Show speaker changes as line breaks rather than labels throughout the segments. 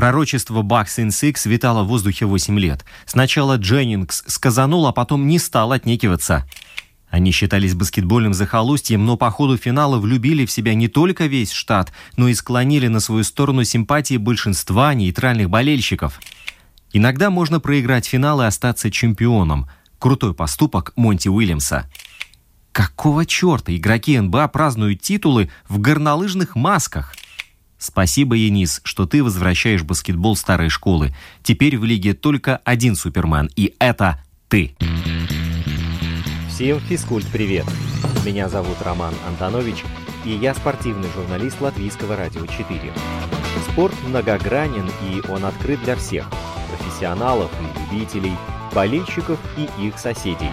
Пророчество Бакс in Six витало в воздухе 8 лет. Сначала Дженнингс сказанул, а потом не стал отнекиваться. Они считались баскетбольным захолустьем, но по ходу финала влюбили в себя не только весь штат, но и склонили на свою сторону симпатии большинства нейтральных болельщиков. Иногда можно проиграть финал и остаться чемпионом. Крутой поступок Монти Уильямса. Какого черта игроки НБА празднуют титулы в горнолыжных масках? Спасибо, Енис, что ты возвращаешь баскетбол старой школы. Теперь в лиге только один Супермен, и это ты.
Всем физкульт-привет! Меня зовут Роман Антонович, и я спортивный журналист Латвийского радио 4. Спорт многогранен, и он открыт для всех – профессионалов и любителей, болельщиков и их соседей.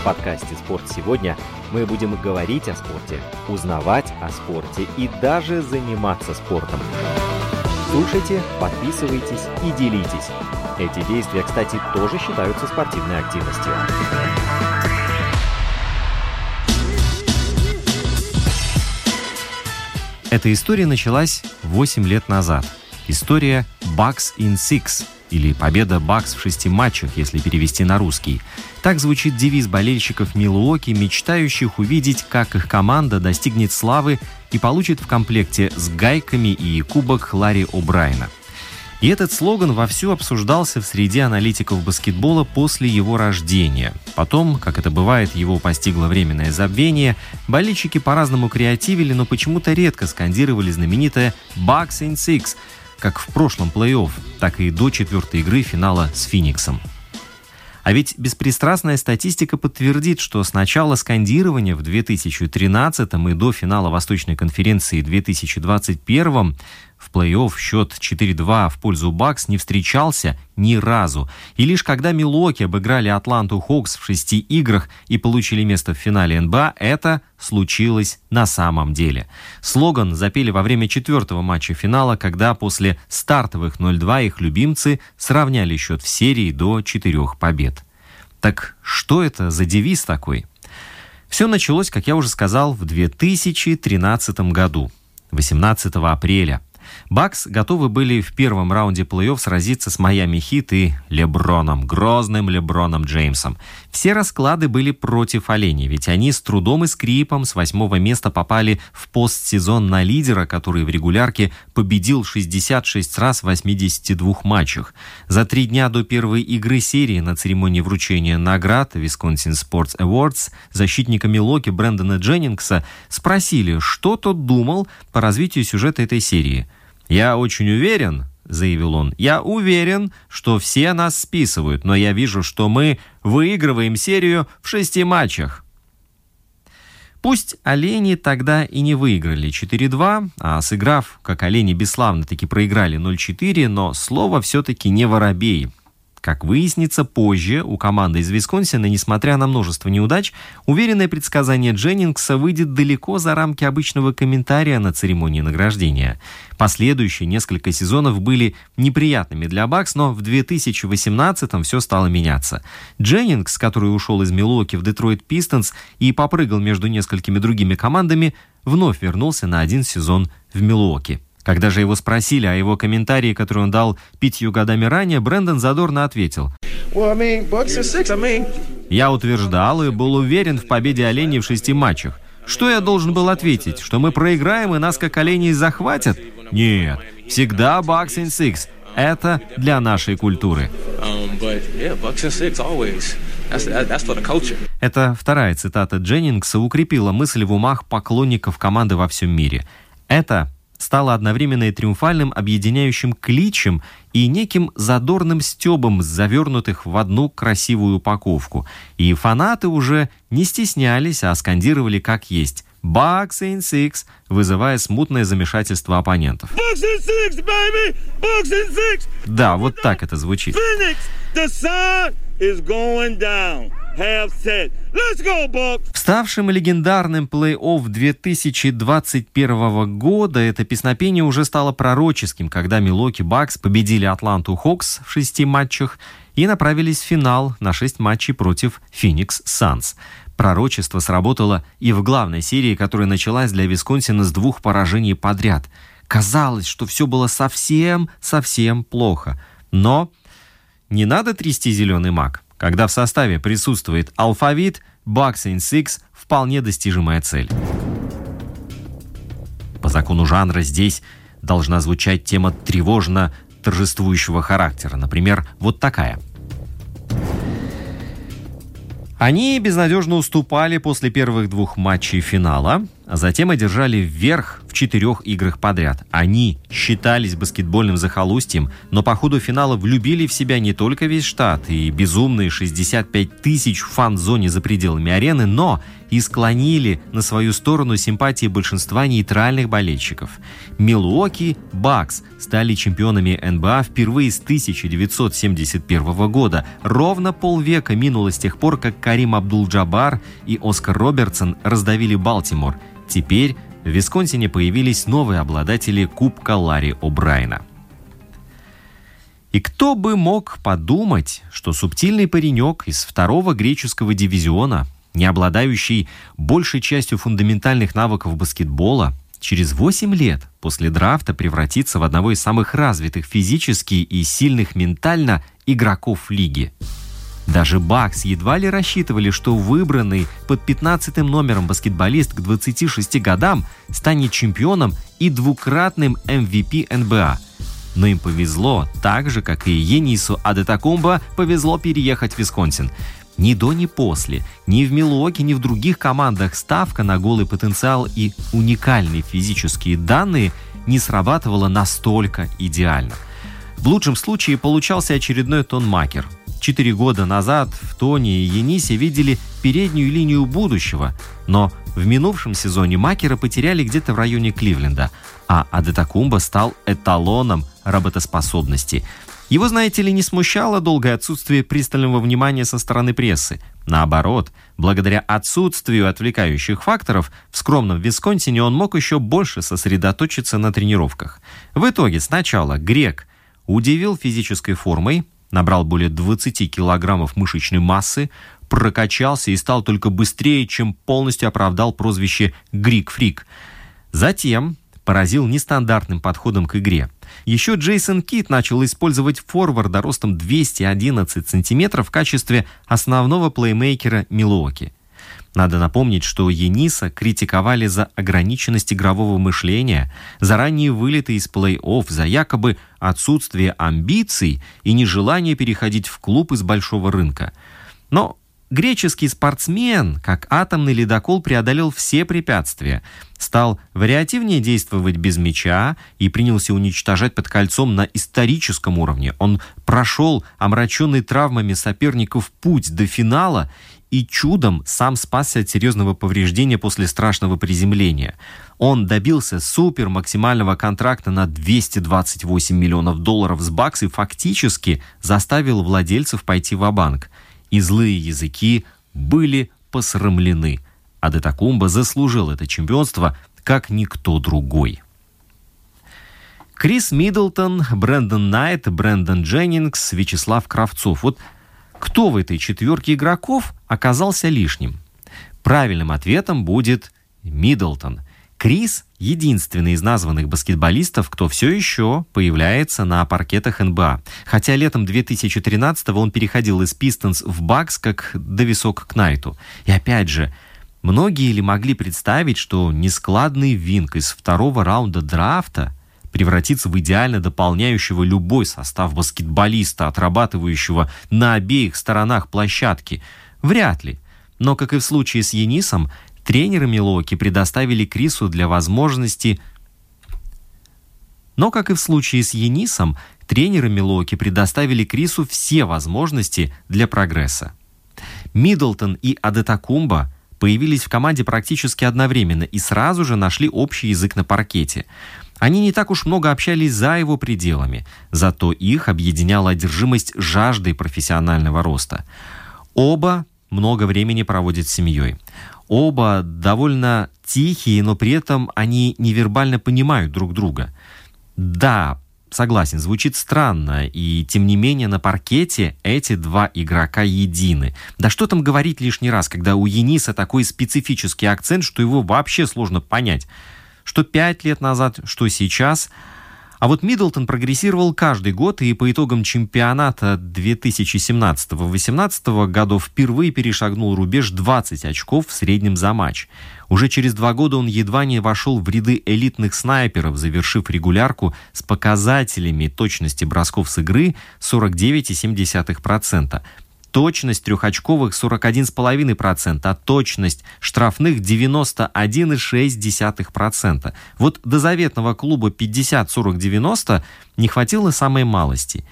В подкасте «Спорт сегодня» мы будем говорить о спорте, узнавать о спорте и даже заниматься спортом. Слушайте, подписывайтесь и делитесь. Эти действия, кстати, тоже считаются спортивной активностью.
Эта история началась 8 лет назад. История «Bucks in Six» или «Победа Бакс в шести матчах», если перевести на русский. Так звучит девиз болельщиков Милуоки, мечтающих увидеть, как их команда достигнет славы и получит в комплекте с гайками и кубок Ларри О'Брайена – и этот слоган вовсю обсуждался в среде аналитиков баскетбола после его рождения. Потом, как это бывает, его постигло временное забвение, болельщики по-разному креативили, но почему-то редко скандировали знаменитое «Bucks in Six», как в прошлом плей-офф, так и до четвертой игры финала с «Фениксом». А ведь беспристрастная статистика подтвердит, что с начала скандирования в 2013 и до финала Восточной конференции 2021 в плей-офф счет 4-2 в пользу Бакс не встречался ни разу. И лишь когда Милуоки обыграли Атланту Хокс в шести играх и получили место в финале НБА, это случилось на самом деле. Слоган запели во время четвертого матча финала, когда после стартовых 0-2 их любимцы сравняли счет в серии до четырех побед. Так что это за девиз такой? Все началось, как я уже сказал, в 2013 году, 18 апреля – Бакс готовы были в первом раунде плей-офф сразиться с Майами Хит и Леброном, грозным Леброном Джеймсом. Все расклады были против оленей, ведь они с трудом и скрипом с восьмого места попали в постсезон на лидера, который в регулярке победил 66 раз в 82 матчах. За три дня до первой игры серии на церемонии вручения наград Wisconsin Sports Awards защитника Милоки Брэндона Дженнингса спросили, что тот думал по развитию сюжета этой серии – «Я очень уверен», — заявил он, — «я уверен, что все нас списывают, но я вижу, что мы выигрываем серию в шести матчах». Пусть олени тогда и не выиграли 4-2, а сыграв, как олени бесславно таки проиграли 0-4, но слово все-таки не воробей. Как выяснится позже, у команды из Висконсина, несмотря на множество неудач, уверенное предсказание Дженнингса выйдет далеко за рамки обычного комментария на церемонии награждения. Последующие несколько сезонов были неприятными для Бакс, но в 2018-м все стало меняться. Дженнингс, который ушел из Милуоки в Детройт Пистонс и попрыгал между несколькими другими командами, вновь вернулся на один сезон в Милуоки. Когда же его спросили о его комментарии, который он дал пятью годами ранее, Брэндон задорно ответил. «Я утверждал и был уверен в победе оленей в шести матчах. Что я должен был ответить? Что мы проиграем и нас как оленей захватят? Нет, всегда Bucks in Six. Это для нашей культуры. Эта вторая цитата Дженнингса укрепила мысль в умах поклонников команды во всем мире. Это стало одновременно и триумфальным объединяющим кличем и неким задорным стебом, завернутых в одну красивую упаковку. И фанаты уже не стеснялись, а скандировали как есть «Bucks in six», вызывая смутное замешательство оппонентов. Bucks in six, baby! Bucks in six! Да, вот так это звучит. Phoenix, the sun is going down. Вставшим легендарным плей-офф 2021 года это песнопение уже стало пророческим, когда Милоки Бакс победили Атланту Хокс в шести матчах и направились в финал на шесть матчей против Феникс Санс. Пророчество сработало и в главной серии, которая началась для Висконсина с двух поражений подряд – Казалось, что все было совсем-совсем плохо. Но не надо трясти зеленый маг. Когда в составе присутствует алфавит, Bucks in Six – вполне достижимая цель. По закону жанра здесь должна звучать тема тревожно торжествующего характера. Например, вот такая – они безнадежно уступали после первых двух матчей финала, затем одержали вверх в четырех играх подряд. Они считались баскетбольным захолустьем, но по ходу финала влюбили в себя не только весь штат и безумные 65 тысяч в фан-зоне за пределами арены, но и склонили на свою сторону симпатии большинства нейтральных болельщиков. Милуоки Бакс стали чемпионами НБА впервые с 1971 года. Ровно полвека минуло с тех пор, как Карим Абдул-Джабар и Оскар Робертсон раздавили Балтимор – Теперь в Висконсине появились новые обладатели Кубка Ларри О'Брайна. И кто бы мог подумать, что субтильный паренек из второго греческого дивизиона, не обладающий большей частью фундаментальных навыков баскетбола, через 8 лет после драфта превратится в одного из самых развитых физически и сильных ментально игроков лиги – даже Бакс едва ли рассчитывали, что выбранный под 15 номером баскетболист к 26 годам станет чемпионом и двукратным MVP НБА. Но им повезло, так же, как и Енису Адетакумба повезло переехать в Висконсин. Ни до, ни после, ни в Милуоке, ни в других командах ставка на голый потенциал и уникальные физические данные не срабатывала настолько идеально. В лучшем случае получался очередной тонмакер – Четыре года назад в Тони и Енисе видели переднюю линию будущего, но в минувшем сезоне Макера потеряли где-то в районе Кливленда, а Адетакумба стал эталоном работоспособности. Его, знаете ли, не смущало долгое отсутствие пристального внимания со стороны прессы. Наоборот, благодаря отсутствию отвлекающих факторов, в скромном Висконсине он мог еще больше сосредоточиться на тренировках. В итоге сначала Грек удивил физической формой, набрал более 20 килограммов мышечной массы, прокачался и стал только быстрее, чем полностью оправдал прозвище «Грик-фрик». Затем поразил нестандартным подходом к игре. Еще Джейсон Кит начал использовать форварда ростом 211 сантиметров в качестве основного плеймейкера Милуоки – надо напомнить, что Ениса критиковали за ограниченность игрового мышления, за ранние вылеты из плей-офф, за якобы отсутствие амбиций и нежелание переходить в клуб из большого рынка. Но греческий спортсмен, как атомный ледокол, преодолел все препятствия, стал вариативнее действовать без мяча и принялся уничтожать под кольцом на историческом уровне. Он прошел омраченный травмами соперников путь до финала и чудом сам спасся от серьезного повреждения после страшного приземления. Он добился супер максимального контракта на 228 миллионов долларов с бакс и фактически заставил владельцев пойти в банк И злые языки были посрамлены. А Детакумба заслужил это чемпионство, как никто другой. Крис Миддлтон, Брэндон Найт, Брэндон Дженнингс, Вячеслав Кравцов. Вот кто в этой четверке игроков оказался лишним? Правильным ответом будет Миддлтон. Крис – единственный из названных баскетболистов, кто все еще появляется на паркетах НБА. Хотя летом 2013-го он переходил из Пистонс в Бакс как довисок к Найту. И опять же, многие ли могли представить, что нескладный Винк из второго раунда драфта – превратиться в идеально дополняющего любой состав баскетболиста, отрабатывающего на обеих сторонах площадки? Вряд ли. Но, как и в случае с Енисом, тренеры Милоки предоставили Крису для возможности... Но, как и в случае с Енисом, тренеры Милоки предоставили Крису все возможности для прогресса. Миддлтон и Адетакумба появились в команде практически одновременно и сразу же нашли общий язык на паркете. Они не так уж много общались за его пределами, зато их объединяла одержимость жаждой профессионального роста. Оба много времени проводят с семьей. Оба довольно тихие, но при этом они невербально понимают друг друга. Да, согласен, звучит странно, и тем не менее на паркете эти два игрока едины. Да что там говорить лишний раз, когда у Ениса такой специфический акцент, что его вообще сложно понять. Что пять лет назад, что сейчас – а вот Миддлтон прогрессировал каждый год и по итогам чемпионата 2017-18 годов впервые перешагнул рубеж 20 очков в среднем за матч. Уже через два года он едва не вошел в ряды элитных снайперов, завершив регулярку с показателями точности бросков с игры 49,7%. Точность трехочковых 41,5%, а точность штрафных 91,6%. Вот до заветного клуба 50-40-90 не хватило самой малости.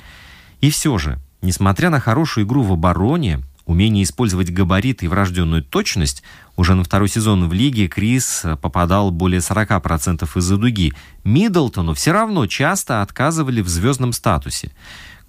И все же, несмотря на хорошую игру в обороне, умение использовать габарит и врожденную точность, уже на второй сезон в лиге Крис попадал более 40% из-за дуги. Миддлтону все равно часто отказывали в звездном статусе.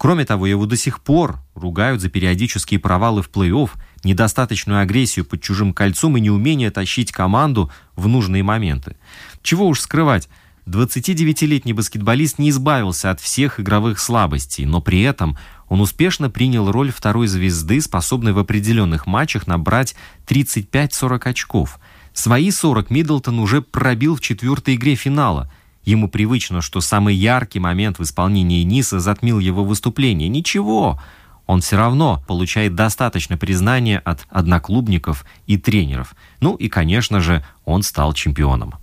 Кроме того, его до сих пор ругают за периодические провалы в плей-офф, недостаточную агрессию под чужим кольцом и неумение тащить команду в нужные моменты. Чего уж скрывать, 29-летний баскетболист не избавился от всех игровых слабостей, но при этом он успешно принял роль второй звезды, способной в определенных матчах набрать 35-40 очков. Свои 40 Миддлтон уже пробил в четвертой игре финала – Ему привычно, что самый яркий момент в исполнении Ниса затмил его выступление. Ничего, он все равно получает достаточно признания от одноклубников и тренеров. Ну и, конечно же, он стал чемпионом.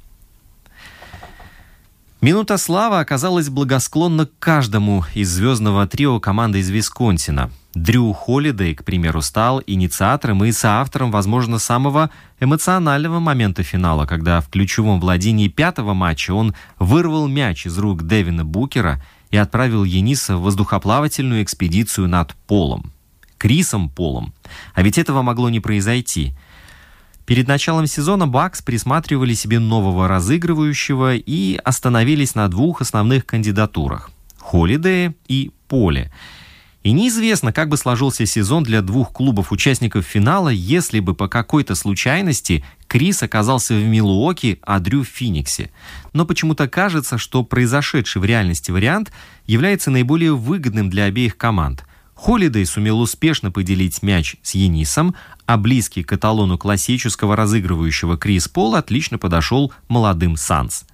Минута славы оказалась благосклонна каждому из звездного трио команды из Висконсина. Дрю Холидей, к примеру, стал инициатором и соавтором, возможно, самого эмоционального момента финала, когда в ключевом владении пятого матча он вырвал мяч из рук Дэвина Букера и отправил Ениса в воздухоплавательную экспедицию над Полом. Крисом Полом. А ведь этого могло не произойти – Перед началом сезона Бакс присматривали себе нового разыгрывающего и остановились на двух основных кандидатурах – Холидее и Поле. И неизвестно, как бы сложился сезон для двух клубов-участников финала, если бы по какой-то случайности Крис оказался в Милуоке, а Дрю в Финиксе. Но почему-то кажется, что произошедший в реальности вариант является наиболее выгодным для обеих команд. Холидей сумел успешно поделить мяч с Енисом, а близкий к эталону классического разыгрывающего Крис Пол отлично подошел молодым Санс.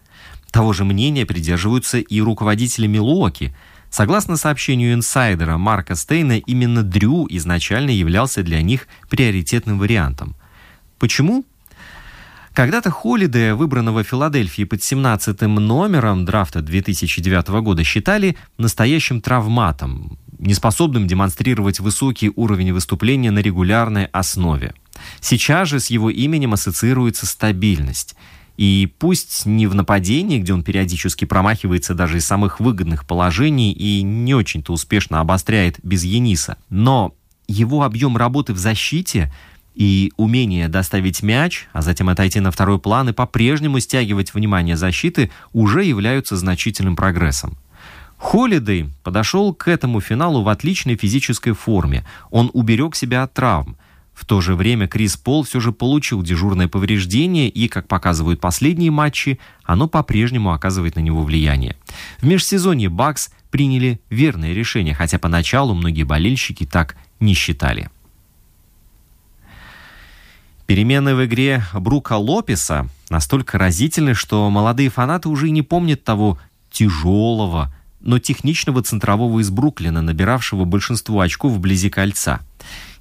Того же мнения придерживаются и руководители Милуоки. Согласно сообщению инсайдера Марка Стейна, именно Дрю изначально являлся для них приоритетным вариантом. Почему? Когда-то Холидея, выбранного Филадельфией под 17 номером драфта 2009 года, считали настоящим травматом, неспособным демонстрировать высокий уровень выступления на регулярной основе. Сейчас же с его именем ассоциируется стабильность. И пусть не в нападении, где он периодически промахивается даже из самых выгодных положений и не очень-то успешно обостряет без Ениса, но его объем работы в защите и умение доставить мяч, а затем отойти на второй план и по-прежнему стягивать внимание защиты уже являются значительным прогрессом. Холидей подошел к этому финалу в отличной физической форме. Он уберег себя от травм. В то же время Крис Пол все же получил дежурное повреждение, и, как показывают последние матчи, оно по-прежнему оказывает на него влияние. В межсезонье Бакс приняли верное решение, хотя поначалу многие болельщики так не считали. Перемены в игре Брука Лопеса настолько разительны, что молодые фанаты уже не помнят того тяжелого, но техничного центрового из Бруклина, набиравшего большинство очков вблизи кольца.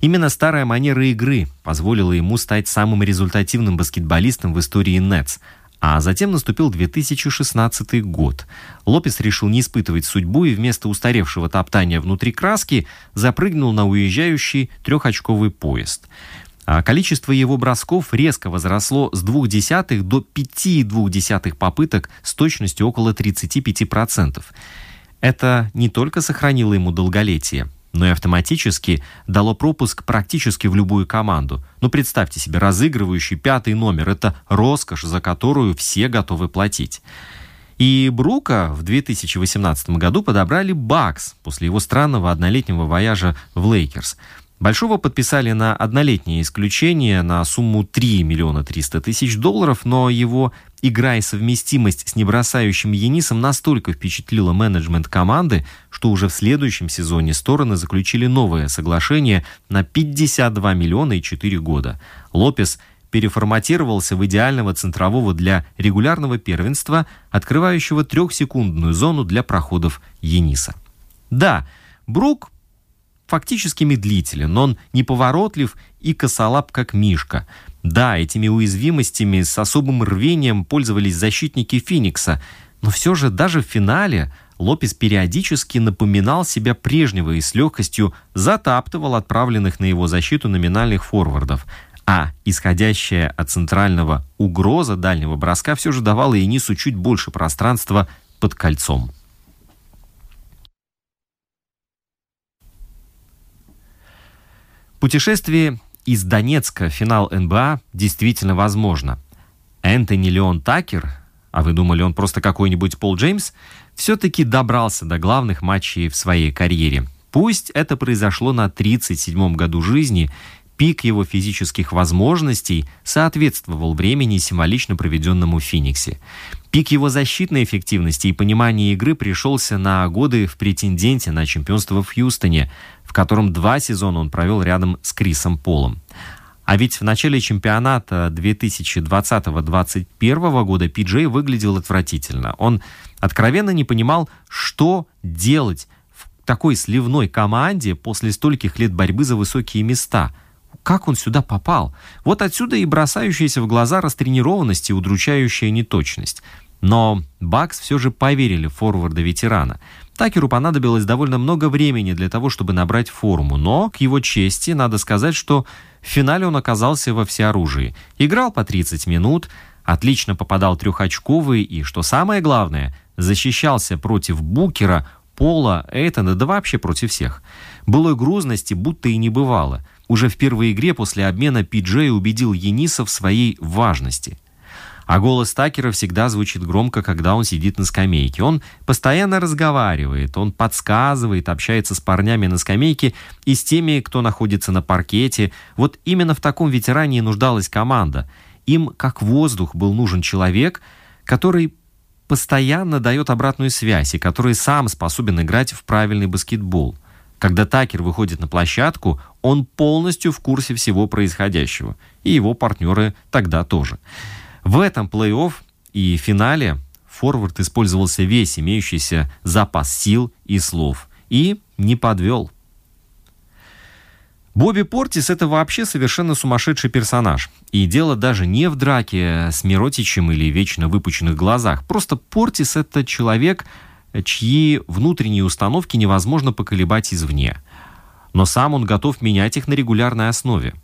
Именно старая манера игры позволила ему стать самым результативным баскетболистом в истории Нетс, а затем наступил 2016 год. Лопес решил не испытывать судьбу и вместо устаревшего топтания внутри краски запрыгнул на уезжающий трехочковый поезд. А количество его бросков резко возросло с 0,2 до 5,2 попыток с точностью около 35%. Это не только сохранило ему долголетие, но и автоматически дало пропуск практически в любую команду. Ну, представьте себе, разыгрывающий пятый номер – это роскошь, за которую все готовы платить. И Брука в 2018 году подобрали Бакс после его странного однолетнего вояжа в Лейкерс – Большого подписали на однолетнее исключение на сумму 3 миллиона 300 тысяч долларов, но его игра и совместимость с небросающим Енисом настолько впечатлила менеджмент команды, что уже в следующем сезоне стороны заключили новое соглашение на 52 миллиона и 4 года. Лопес переформатировался в идеального центрового для регулярного первенства, открывающего трехсекундную зону для проходов Ениса. Да, Брук фактически медлителен, но он неповоротлив и косолап, как Мишка. Да, этими уязвимостями с особым рвением пользовались защитники Феникса, но все же даже в финале Лопес периодически напоминал себя прежнего и с легкостью затаптывал отправленных на его защиту номинальных форвардов. А исходящая от центрального угроза дальнего броска все же давала Енису чуть больше пространства под кольцом. Путешествие из Донецка в финал НБА действительно возможно. Энтони Леон Такер, а вы думали, он просто какой-нибудь Пол Джеймс, все-таки добрался до главных матчей в своей карьере. Пусть это произошло на 37-м году жизни, пик его физических возможностей соответствовал времени, символично проведенному в Фениксе. Пик его защитной эффективности и понимания игры пришелся на годы в претенденте на чемпионство в Хьюстоне, в котором два сезона он провел рядом с Крисом Полом. А ведь в начале чемпионата 2020-2021 года Пиджей выглядел отвратительно. Он откровенно не понимал, что делать в такой сливной команде после стольких лет борьбы за высокие места. Как он сюда попал? Вот отсюда и бросающаяся в глаза растренированность и удручающая неточность. Но Бакс все же поверили в форварда-ветерана. Такеру понадобилось довольно много времени для того, чтобы набрать форму, но, к его чести, надо сказать, что в финале он оказался во всеоружии. Играл по 30 минут, отлично попадал трехочковый и, что самое главное, защищался против Букера, Пола, Эйтона, да вообще против всех. Былой грузности будто и не бывало. Уже в первой игре после обмена Пиджей убедил Ениса в своей важности – а голос Такера всегда звучит громко, когда он сидит на скамейке. Он постоянно разговаривает, он подсказывает, общается с парнями на скамейке и с теми, кто находится на паркете. Вот именно в таком ветеране нуждалась команда. Им, как воздух, был нужен человек, который постоянно дает обратную связь и который сам способен играть в правильный баскетбол. Когда Такер выходит на площадку, он полностью в курсе всего происходящего. И его партнеры тогда тоже. В этом плей-офф и финале форвард использовался весь имеющийся запас сил и слов. И не подвел. Бобби Портис – это вообще совершенно сумасшедший персонаж. И дело даже не в драке с Миротичем или вечно выпученных глазах. Просто Портис – это человек, чьи внутренние установки невозможно поколебать извне. Но сам он готов менять их на регулярной основе.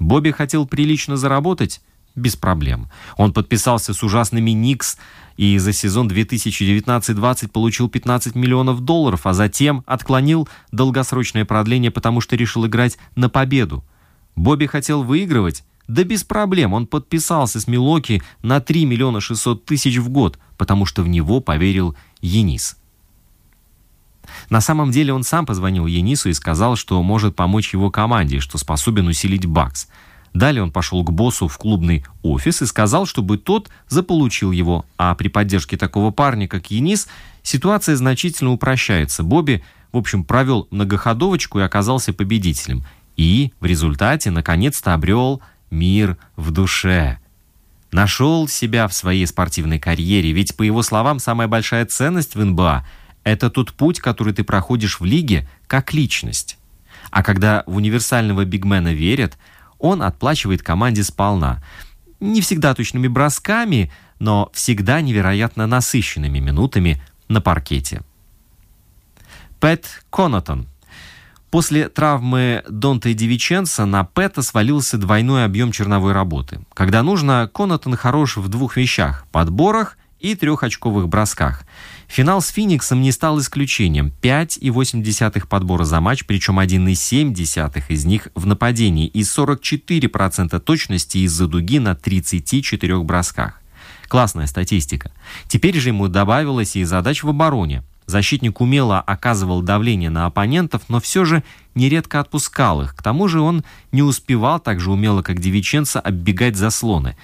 Бобби хотел прилично заработать – без проблем. Он подписался с ужасными Никс и за сезон 2019-20 получил 15 миллионов долларов, а затем отклонил долгосрочное продление, потому что решил играть на победу. Бобби хотел выигрывать? Да без проблем, он подписался с Милоки на 3 миллиона 600 тысяч в год, потому что в него поверил Енис. На самом деле он сам позвонил Енису и сказал, что может помочь его команде, что способен усилить Бакс – Далее он пошел к боссу в клубный офис и сказал, чтобы тот заполучил его. А при поддержке такого парня, как Енис, ситуация значительно упрощается. Бобби, в общем, провел многоходовочку и оказался победителем. И в результате наконец-то обрел мир в душе. Нашел себя в своей спортивной карьере, ведь, по его словам, самая большая ценность в НБА – это тот путь, который ты проходишь в лиге как личность. А когда в универсального бигмена верят – он отплачивает команде сполна. Не всегда точными бросками, но всегда невероятно насыщенными минутами на паркете. Пэт Конотон. После травмы Донте Дивиченса на Пэта свалился двойной объем черновой работы. Когда нужно, Конотон хорош в двух вещах – подборах и трехочковых бросках. Финал с Фениксом не стал исключением. 5,8 подбора за матч, причем 1,7 из них в нападении и 44% точности из-за дуги на 34 бросках. Классная статистика. Теперь же ему добавилось и задач в обороне. Защитник умело оказывал давление на оппонентов, но все же нередко отпускал их. К тому же он не успевал так же умело, как Девиченко, оббегать заслоны.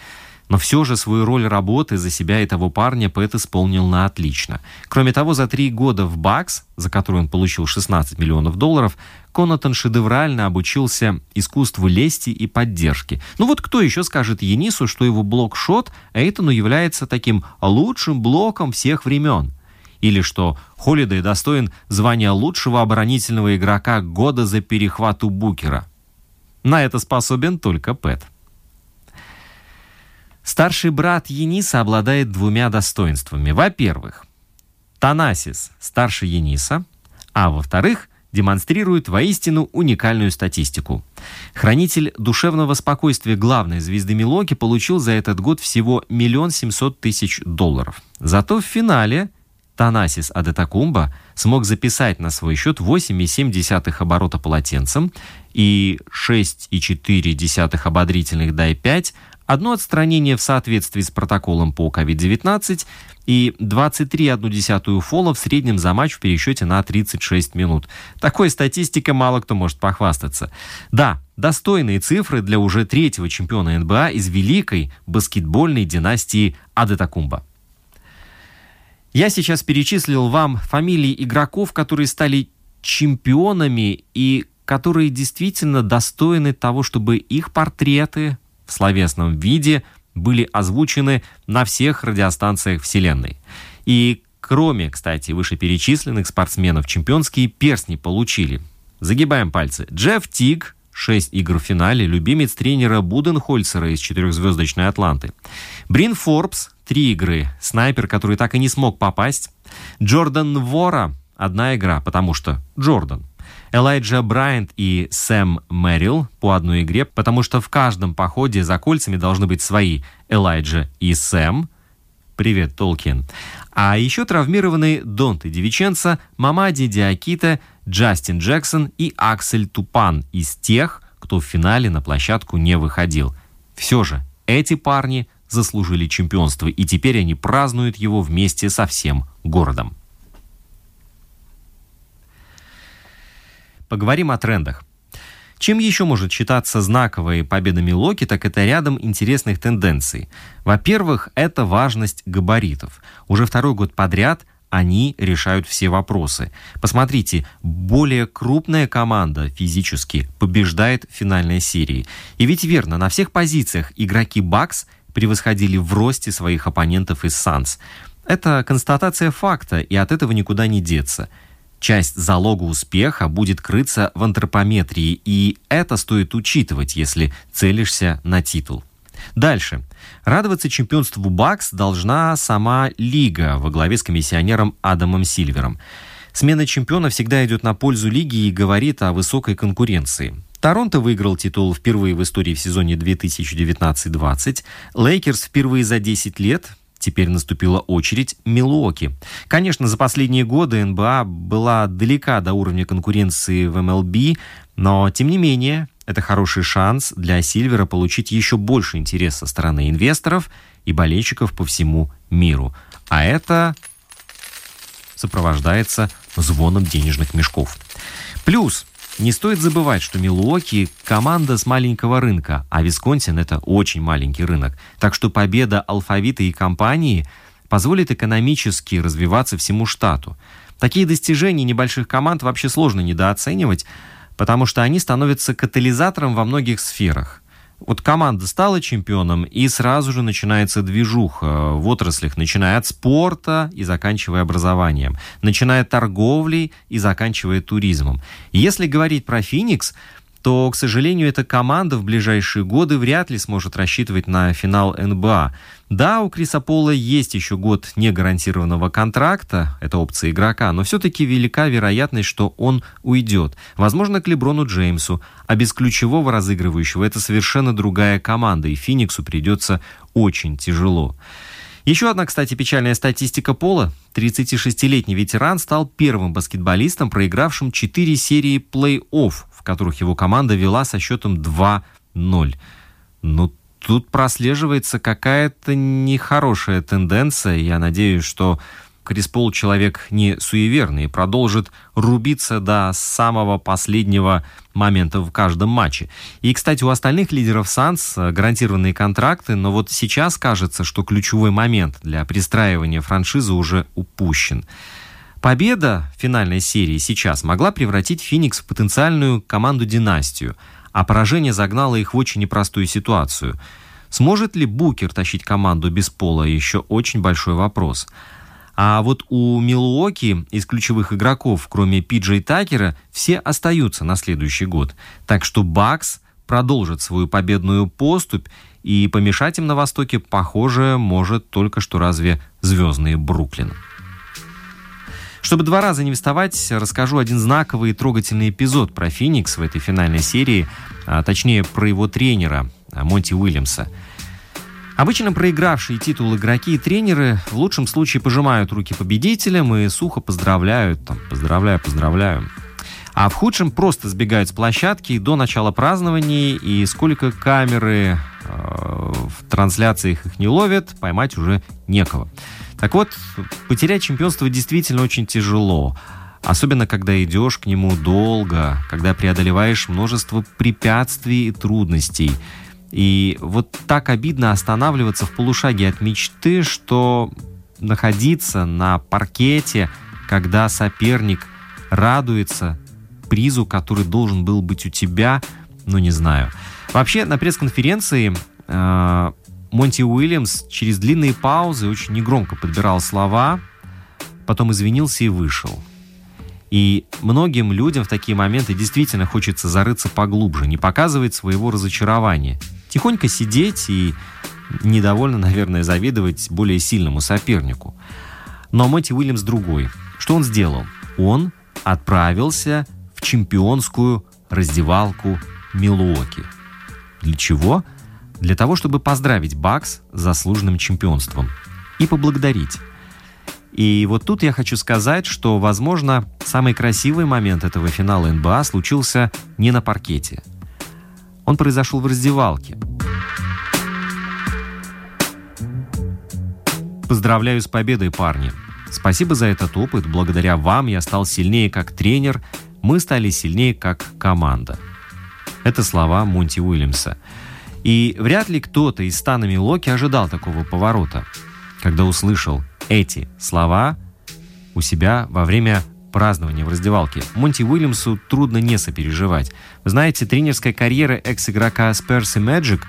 Но все же свою роль работы за себя и того парня Пэт исполнил на отлично. Кроме того, за три года в Бакс, за который он получил 16 миллионов долларов, Конатон шедеврально обучился искусству лести и поддержки. Ну вот кто еще скажет Енису, что его блокшот Эйтону является таким лучшим блоком всех времен? Или что Холидей достоин звания лучшего оборонительного игрока года за перехват у Букера? На это способен только Пэт. Старший брат Ениса обладает двумя достоинствами. Во-первых, Танасис старше Ениса, а во-вторых, демонстрирует воистину уникальную статистику. Хранитель душевного спокойствия главной звезды Милоки получил за этот год всего миллион семьсот тысяч долларов. Зато в финале Танасис Адетакумба смог записать на свой счет 8,7 оборота полотенцем и 6,4 ободрительных дай 5, одно отстранение в соответствии с протоколом по COVID-19 и 23,1 фола в среднем за матч в пересчете на 36 минут. Такой статистикой мало кто может похвастаться. Да, достойные цифры для уже третьего чемпиона НБА из великой баскетбольной династии Адетакумба. Я сейчас перечислил вам фамилии игроков, которые стали чемпионами и которые действительно достойны того, чтобы их портреты в словесном виде были озвучены на всех радиостанциях Вселенной. И кроме, кстати, вышеперечисленных спортсменов, чемпионские перстни получили. Загибаем пальцы. Джефф Тиг, 6 игр в финале, любимец тренера Буденхольцера из четырехзвездочной Атланты. Брин Форбс, три игры, снайпер, который так и не смог попасть. Джордан Вора, одна игра, потому что Джордан. Элайджа Брайант и Сэм Мэрил по одной игре, потому что в каждом походе за кольцами должны быть свои Элайджа и Сэм. Привет, Толкин. А еще травмированные Донте Дивиченца, Мамади Диакита, Джастин Джексон и Аксель Тупан из тех, кто в финале на площадку не выходил. Все же эти парни заслужили чемпионство, и теперь они празднуют его вместе со всем городом. Поговорим о трендах. Чем еще может считаться знаковой победа Милоки, так это рядом интересных тенденций. Во-первых, это важность габаритов. Уже второй год подряд они решают все вопросы. Посмотрите, более крупная команда физически побеждает в финальной серии. И ведь верно, на всех позициях игроки Бакс – превосходили в росте своих оппонентов из Санс. Это констатация факта, и от этого никуда не деться. Часть залога успеха будет крыться в антропометрии, и это стоит учитывать, если целишься на титул. Дальше. Радоваться чемпионству Бакс должна сама Лига во главе с комиссионером Адамом Сильвером. Смена чемпиона всегда идет на пользу лиги и говорит о высокой конкуренции. Торонто выиграл титул впервые в истории в сезоне 2019-20. Лейкерс впервые за 10 лет Теперь наступила очередь Милуоки. Конечно, за последние годы НБА была далека до уровня конкуренции в МЛБ, но, тем не менее, это хороший шанс для Сильвера получить еще больше интереса со стороны инвесторов и болельщиков по всему миру. А это сопровождается звоном денежных мешков. Плюс не стоит забывать, что Милуоки – команда с маленького рынка, а Висконсин – это очень маленький рынок. Так что победа алфавита и компании позволит экономически развиваться всему штату. Такие достижения небольших команд вообще сложно недооценивать, потому что они становятся катализатором во многих сферах. Вот команда стала чемпионом, и сразу же начинается движуха в отраслях, начиная от спорта и заканчивая образованием, начиная от торговли и заканчивая туризмом. Если говорить про «Феникс», то, к сожалению, эта команда в ближайшие годы вряд ли сможет рассчитывать на финал НБА. Да, у Криса Пола есть еще год негарантированного контракта, это опция игрока, но все-таки велика вероятность, что он уйдет. Возможно, к Леброну Джеймсу, а без ключевого разыгрывающего это совершенно другая команда, и Фениксу придется очень тяжело. Еще одна, кстати, печальная статистика Пола. 36-летний ветеран стал первым баскетболистом, проигравшим 4 серии плей-офф в которых его команда вела со счетом 2-0. Ну, тут прослеживается какая-то нехорошая тенденция. Я надеюсь, что Крис Пол человек не суеверный и продолжит рубиться до самого последнего момента в каждом матче. И, кстати, у остальных лидеров Санс гарантированные контракты, но вот сейчас кажется, что ключевой момент для пристраивания франшизы уже упущен. Победа финальной серии сейчас могла превратить Феникс в потенциальную команду-династию, а поражение загнало их в очень непростую ситуацию. Сможет ли Букер тащить команду без пола, еще очень большой вопрос. А вот у Милуоки из ключевых игроков, кроме Пиджей Такера, все остаются на следующий год. Так что Бакс продолжит свою победную поступь, и помешать им на Востоке, похоже, может только что разве звездные Бруклин. Чтобы два раза не вставать, расскажу один знаковый и трогательный эпизод про Феникс в этой финальной серии, а точнее про его тренера Монти Уильямса. Обычно проигравшие титул игроки и тренеры в лучшем случае пожимают руки победителям и сухо поздравляют, там, поздравляю, поздравляю. А в худшем просто сбегают с площадки до начала празднований, и сколько камеры э, в трансляциях их не ловят, поймать уже некого. Так вот, потерять чемпионство действительно очень тяжело. Особенно, когда идешь к нему долго, когда преодолеваешь множество препятствий и трудностей. И вот так обидно останавливаться в полушаге от мечты, что находиться на паркете, когда соперник радуется призу, который должен был быть у тебя, ну не знаю. Вообще на пресс-конференции э, Монти Уильямс через длинные паузы очень негромко подбирал слова, потом извинился и вышел. И многим людям в такие моменты действительно хочется зарыться поглубже, не показывать своего разочарования. Тихонько сидеть и недовольно, наверное, завидовать более сильному сопернику. Но Монти Уильямс другой. Что он сделал? Он отправился в чемпионскую раздевалку Милуоки. Для чего? для того, чтобы поздравить Бакс с заслуженным чемпионством и поблагодарить. И вот тут я хочу сказать, что, возможно, самый красивый момент этого финала НБА случился не на паркете. Он произошел в раздевалке. Поздравляю с победой, парни. Спасибо за этот опыт. Благодаря вам я стал сильнее как тренер, мы стали сильнее как команда. Это слова Монти Уильямса. И вряд ли кто-то из стана Милоки ожидал такого поворота, когда услышал эти слова у себя во время празднования в раздевалке. Монти Уильямсу трудно не сопереживать. Вы знаете, тренерская карьера экс-игрока Spurs и Magic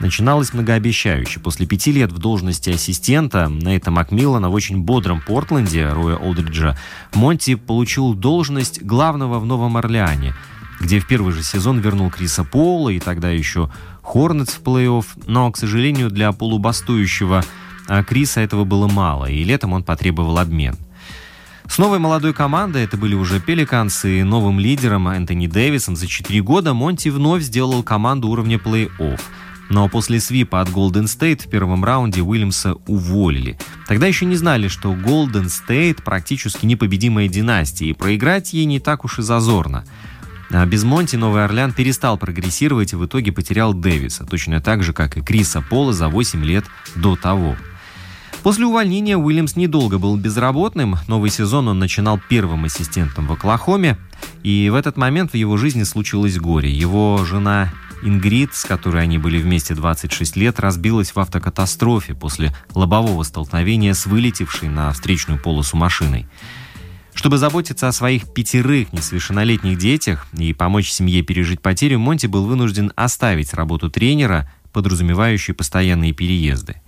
начиналась многообещающе. После пяти лет в должности ассистента Нейта Макмиллана в очень бодром Портленде, Роя Олдриджа, Монти получил должность главного в Новом Орлеане, где в первый же сезон вернул Криса Пола и тогда еще Хорнетс в плей-офф, но, к сожалению, для полубастующего а, Криса этого было мало, и летом он потребовал обмен. С новой молодой командой, это были уже Пеликанс и новым лидером Энтони Дэвисом, за 4 года Монти вновь сделал команду уровня плей-офф. Но после свипа от Golden State в первом раунде Уильямса уволили. Тогда еще не знали, что Golden State практически непобедимая династия, и проиграть ей не так уж и зазорно. А без Монти Новый Орлеан перестал прогрессировать и в итоге потерял Дэвиса, точно так же, как и Криса Пола за 8 лет до того. После увольнения Уильямс недолго был безработным. Новый сезон он начинал первым ассистентом в Оклахоме. И в этот момент в его жизни случилось горе. Его жена Ингрид, с которой они были вместе 26 лет, разбилась в автокатастрофе после лобового столкновения с вылетевшей на встречную полосу машиной. Чтобы заботиться о своих пятерых несовершеннолетних детях и помочь семье пережить потерю, Монти был вынужден оставить работу тренера, подразумевающую постоянные переезды.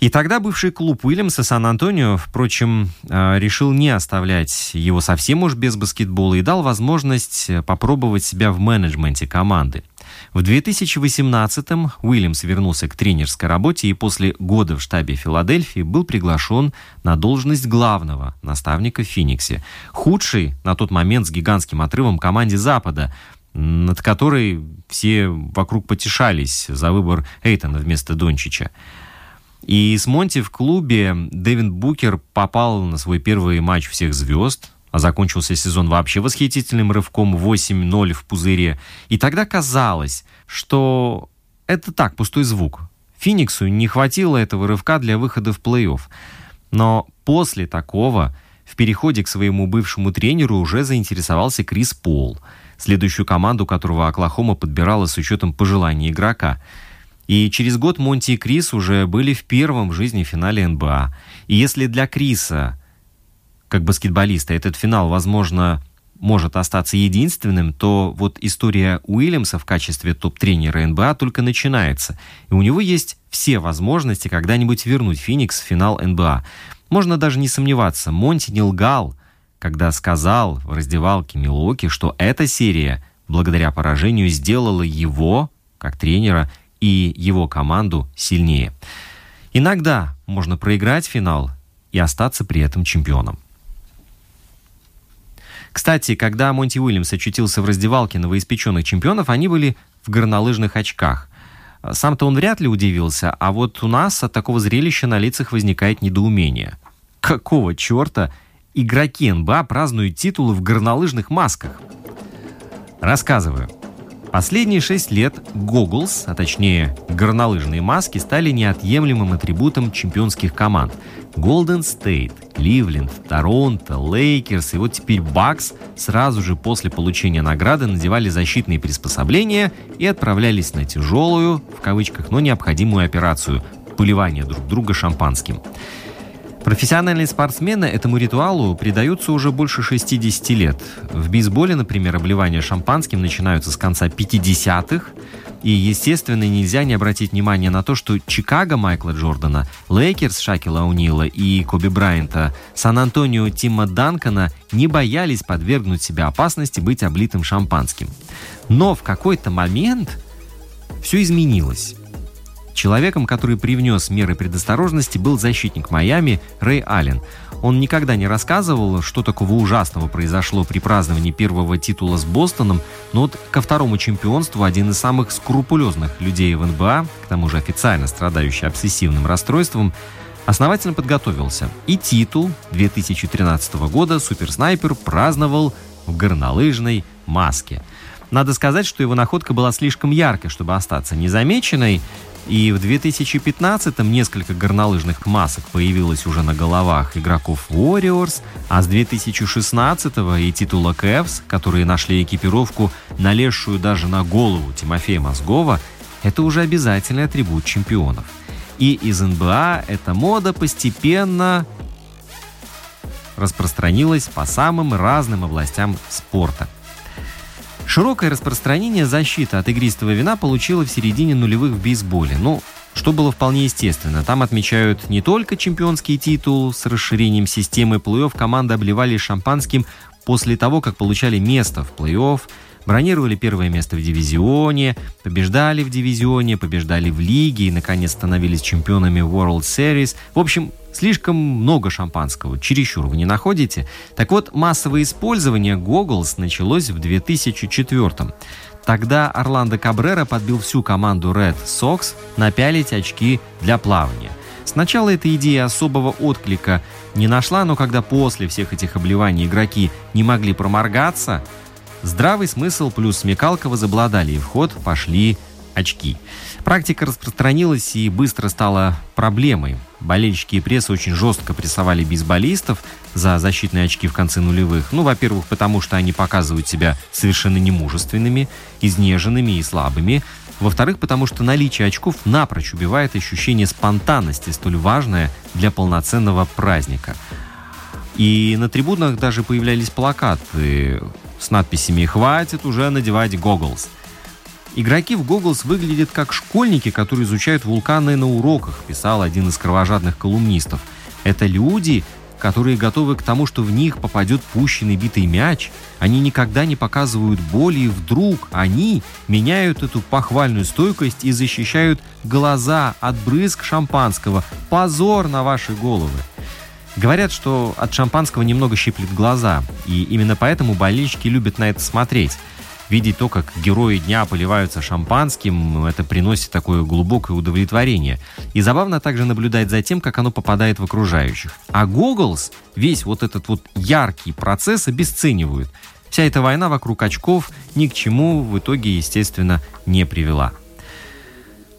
И тогда бывший клуб Уильямса Сан-Антонио, впрочем, э, решил не оставлять его совсем уж без баскетбола и дал возможность попробовать себя в менеджменте команды. В 2018-м Уильямс вернулся к тренерской работе и после года в штабе Филадельфии был приглашен на должность главного наставника в Фениксе. Худший на тот момент с гигантским отрывом команде Запада, над которой все вокруг потешались за выбор Эйтона вместо Дончича. И с Монти в клубе Дэвин Букер попал на свой первый матч всех звезд, а закончился сезон вообще восхитительным рывком 8-0 в пузыре. И тогда казалось, что это так, пустой звук. Фениксу не хватило этого рывка для выхода в плей-офф. Но после такого в переходе к своему бывшему тренеру уже заинтересовался Крис Пол, следующую команду которого Оклахома подбирала с учетом пожеланий игрока. И через год Монти и Крис уже были в первом в жизни финале НБА. И если для Криса, как баскетболиста, этот финал, возможно, может остаться единственным, то вот история Уильямса в качестве топ-тренера НБА только начинается. И у него есть все возможности когда-нибудь вернуть Феникс в финал НБА. Можно даже не сомневаться, Монти не лгал, когда сказал в раздевалке Милуоки, что эта серия, благодаря поражению, сделала его, как тренера, и его команду сильнее. Иногда можно проиграть финал и остаться при этом чемпионом. Кстати, когда Монти Уильямс очутился в раздевалке новоиспеченных чемпионов, они были в горнолыжных очках. Сам-то он вряд ли удивился, а вот у нас от такого зрелища на лицах возникает недоумение. Какого черта игроки НБА празднуют титулы в горнолыжных масках? Рассказываю. Последние шесть лет Goggles, а точнее горнолыжные маски, стали неотъемлемым атрибутом чемпионских команд. Golden State, Кливленд, Торонто, Лейкерс и вот теперь Бакс сразу же после получения награды надевали защитные приспособления и отправлялись на тяжелую, в кавычках, но необходимую операцию – поливание друг друга шампанским. Профессиональные спортсмены этому ритуалу предаются уже больше 60 лет. В бейсболе, например, обливания шампанским начинаются с конца 50-х. И, естественно, нельзя не обратить внимание на то, что Чикаго Майкла Джордана, Лейкерс Шакила О'Нила и Коби Брайанта, Сан-Антонио Тима Данкана не боялись подвергнуть себя опасности быть облитым шампанским. Но в какой-то момент все изменилось. Человеком, который привнес меры предосторожности, был защитник Майами Рэй Аллен. Он никогда не рассказывал, что такого ужасного произошло при праздновании первого титула с Бостоном, но вот ко второму чемпионству один из самых скрупулезных людей в НБА, к тому же официально страдающий обсессивным расстройством, основательно подготовился. И титул 2013 года суперснайпер праздновал в горнолыжной маске. Надо сказать, что его находка была слишком яркой, чтобы остаться незамеченной, и в 2015-м несколько горнолыжных масок появилось уже на головах игроков Warriors, а с 2016-го и титула Cavs, которые нашли экипировку, налезшую даже на голову Тимофея Мозгова, это уже обязательный атрибут чемпионов. И из НБА эта мода постепенно распространилась по самым разным областям спорта – Широкое распространение защиты от игристого вина получила в середине нулевых в бейсболе. Ну, что было вполне естественно. Там отмечают не только чемпионский титул с расширением системы плей-офф, команды обливали шампанским после того, как получали место в плей-офф, бронировали первое место в дивизионе, побеждали в дивизионе, побеждали в лиге и, наконец, становились чемпионами World Series. В общем, слишком много шампанского, чересчур вы не находите? Так вот, массовое использование Goggles началось в 2004 -м. Тогда Орландо Кабрера подбил всю команду Red Sox напялить очки для плавания. Сначала эта идея особого отклика не нашла, но когда после всех этих обливаний игроки не могли проморгаться, Здравый смысл плюс смекалка возобладали, и в ход пошли очки. Практика распространилась и быстро стала проблемой. Болельщики и пресса очень жестко прессовали бейсболистов за защитные очки в конце нулевых. Ну, во-первых, потому что они показывают себя совершенно немужественными, изнеженными и слабыми. Во-вторых, потому что наличие очков напрочь убивает ощущение спонтанности, столь важное для полноценного праздника. И на трибунах даже появлялись плакаты с надписями «Хватит уже надевать гоглс». Игроки в Гоглс выглядят как школьники, которые изучают вулканы на уроках, писал один из кровожадных колумнистов. Это люди, которые готовы к тому, что в них попадет пущенный битый мяч. Они никогда не показывают боли, и вдруг они меняют эту похвальную стойкость и защищают глаза от брызг шампанского. Позор на ваши головы! Говорят, что от шампанского немного щиплет глаза, и именно поэтому болельщики любят на это смотреть. Видеть то, как герои дня поливаются шампанским, это приносит такое глубокое удовлетворение. И забавно также наблюдать за тем, как оно попадает в окружающих. А Гоглс весь вот этот вот яркий процесс обесценивают. Вся эта война вокруг очков ни к чему в итоге, естественно, не привела.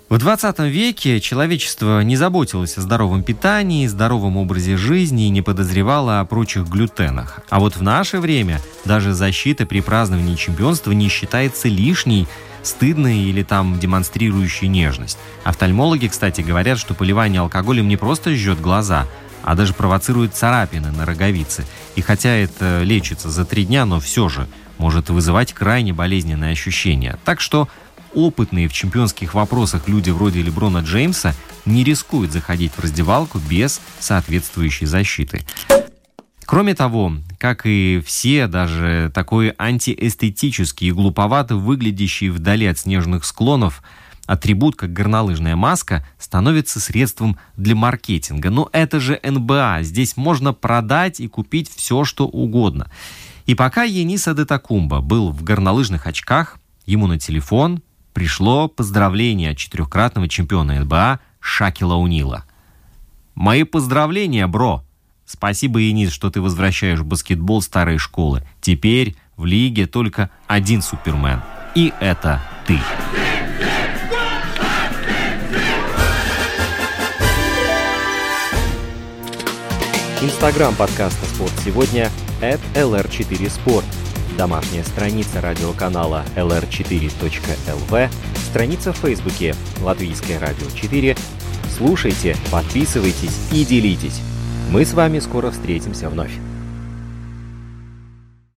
В 20 веке человечество не заботилось о здоровом питании, здоровом образе жизни и не подозревало о прочих глютенах. А вот в наше время даже защита при праздновании чемпионства не считается лишней, стыдной или там демонстрирующей нежность. Офтальмологи, кстати, говорят, что поливание алкоголем не просто жжет глаза, а даже провоцирует царапины на роговице. И хотя это лечится за три дня, но все же может вызывать крайне болезненные ощущения. Так что опытные в чемпионских вопросах люди вроде Леброна Джеймса не рискуют заходить в раздевалку без соответствующей защиты. Кроме того, как и все, даже такой антиэстетический и глуповато выглядящий вдали от снежных склонов атрибут, как горнолыжная маска, становится средством для маркетинга. Но это же НБА, здесь можно продать и купить все, что угодно. И пока Ениса Детакумба был в горнолыжных очках, ему на телефон пришло поздравление от четырехкратного чемпиона НБА Шакила Унила. «Мои поздравления, бро! Спасибо, Енис, что ты возвращаешь баскетбол старой школы. Теперь в лиге только один супермен. И это ты!»
Инстаграм подкаста «Спорт сегодня» at lr4sport. Домашняя страница радиоканала lr4.lv, страница в Фейсбуке «Латвийское радио 4». Слушайте, подписывайтесь и делитесь. Мы с вами скоро встретимся вновь.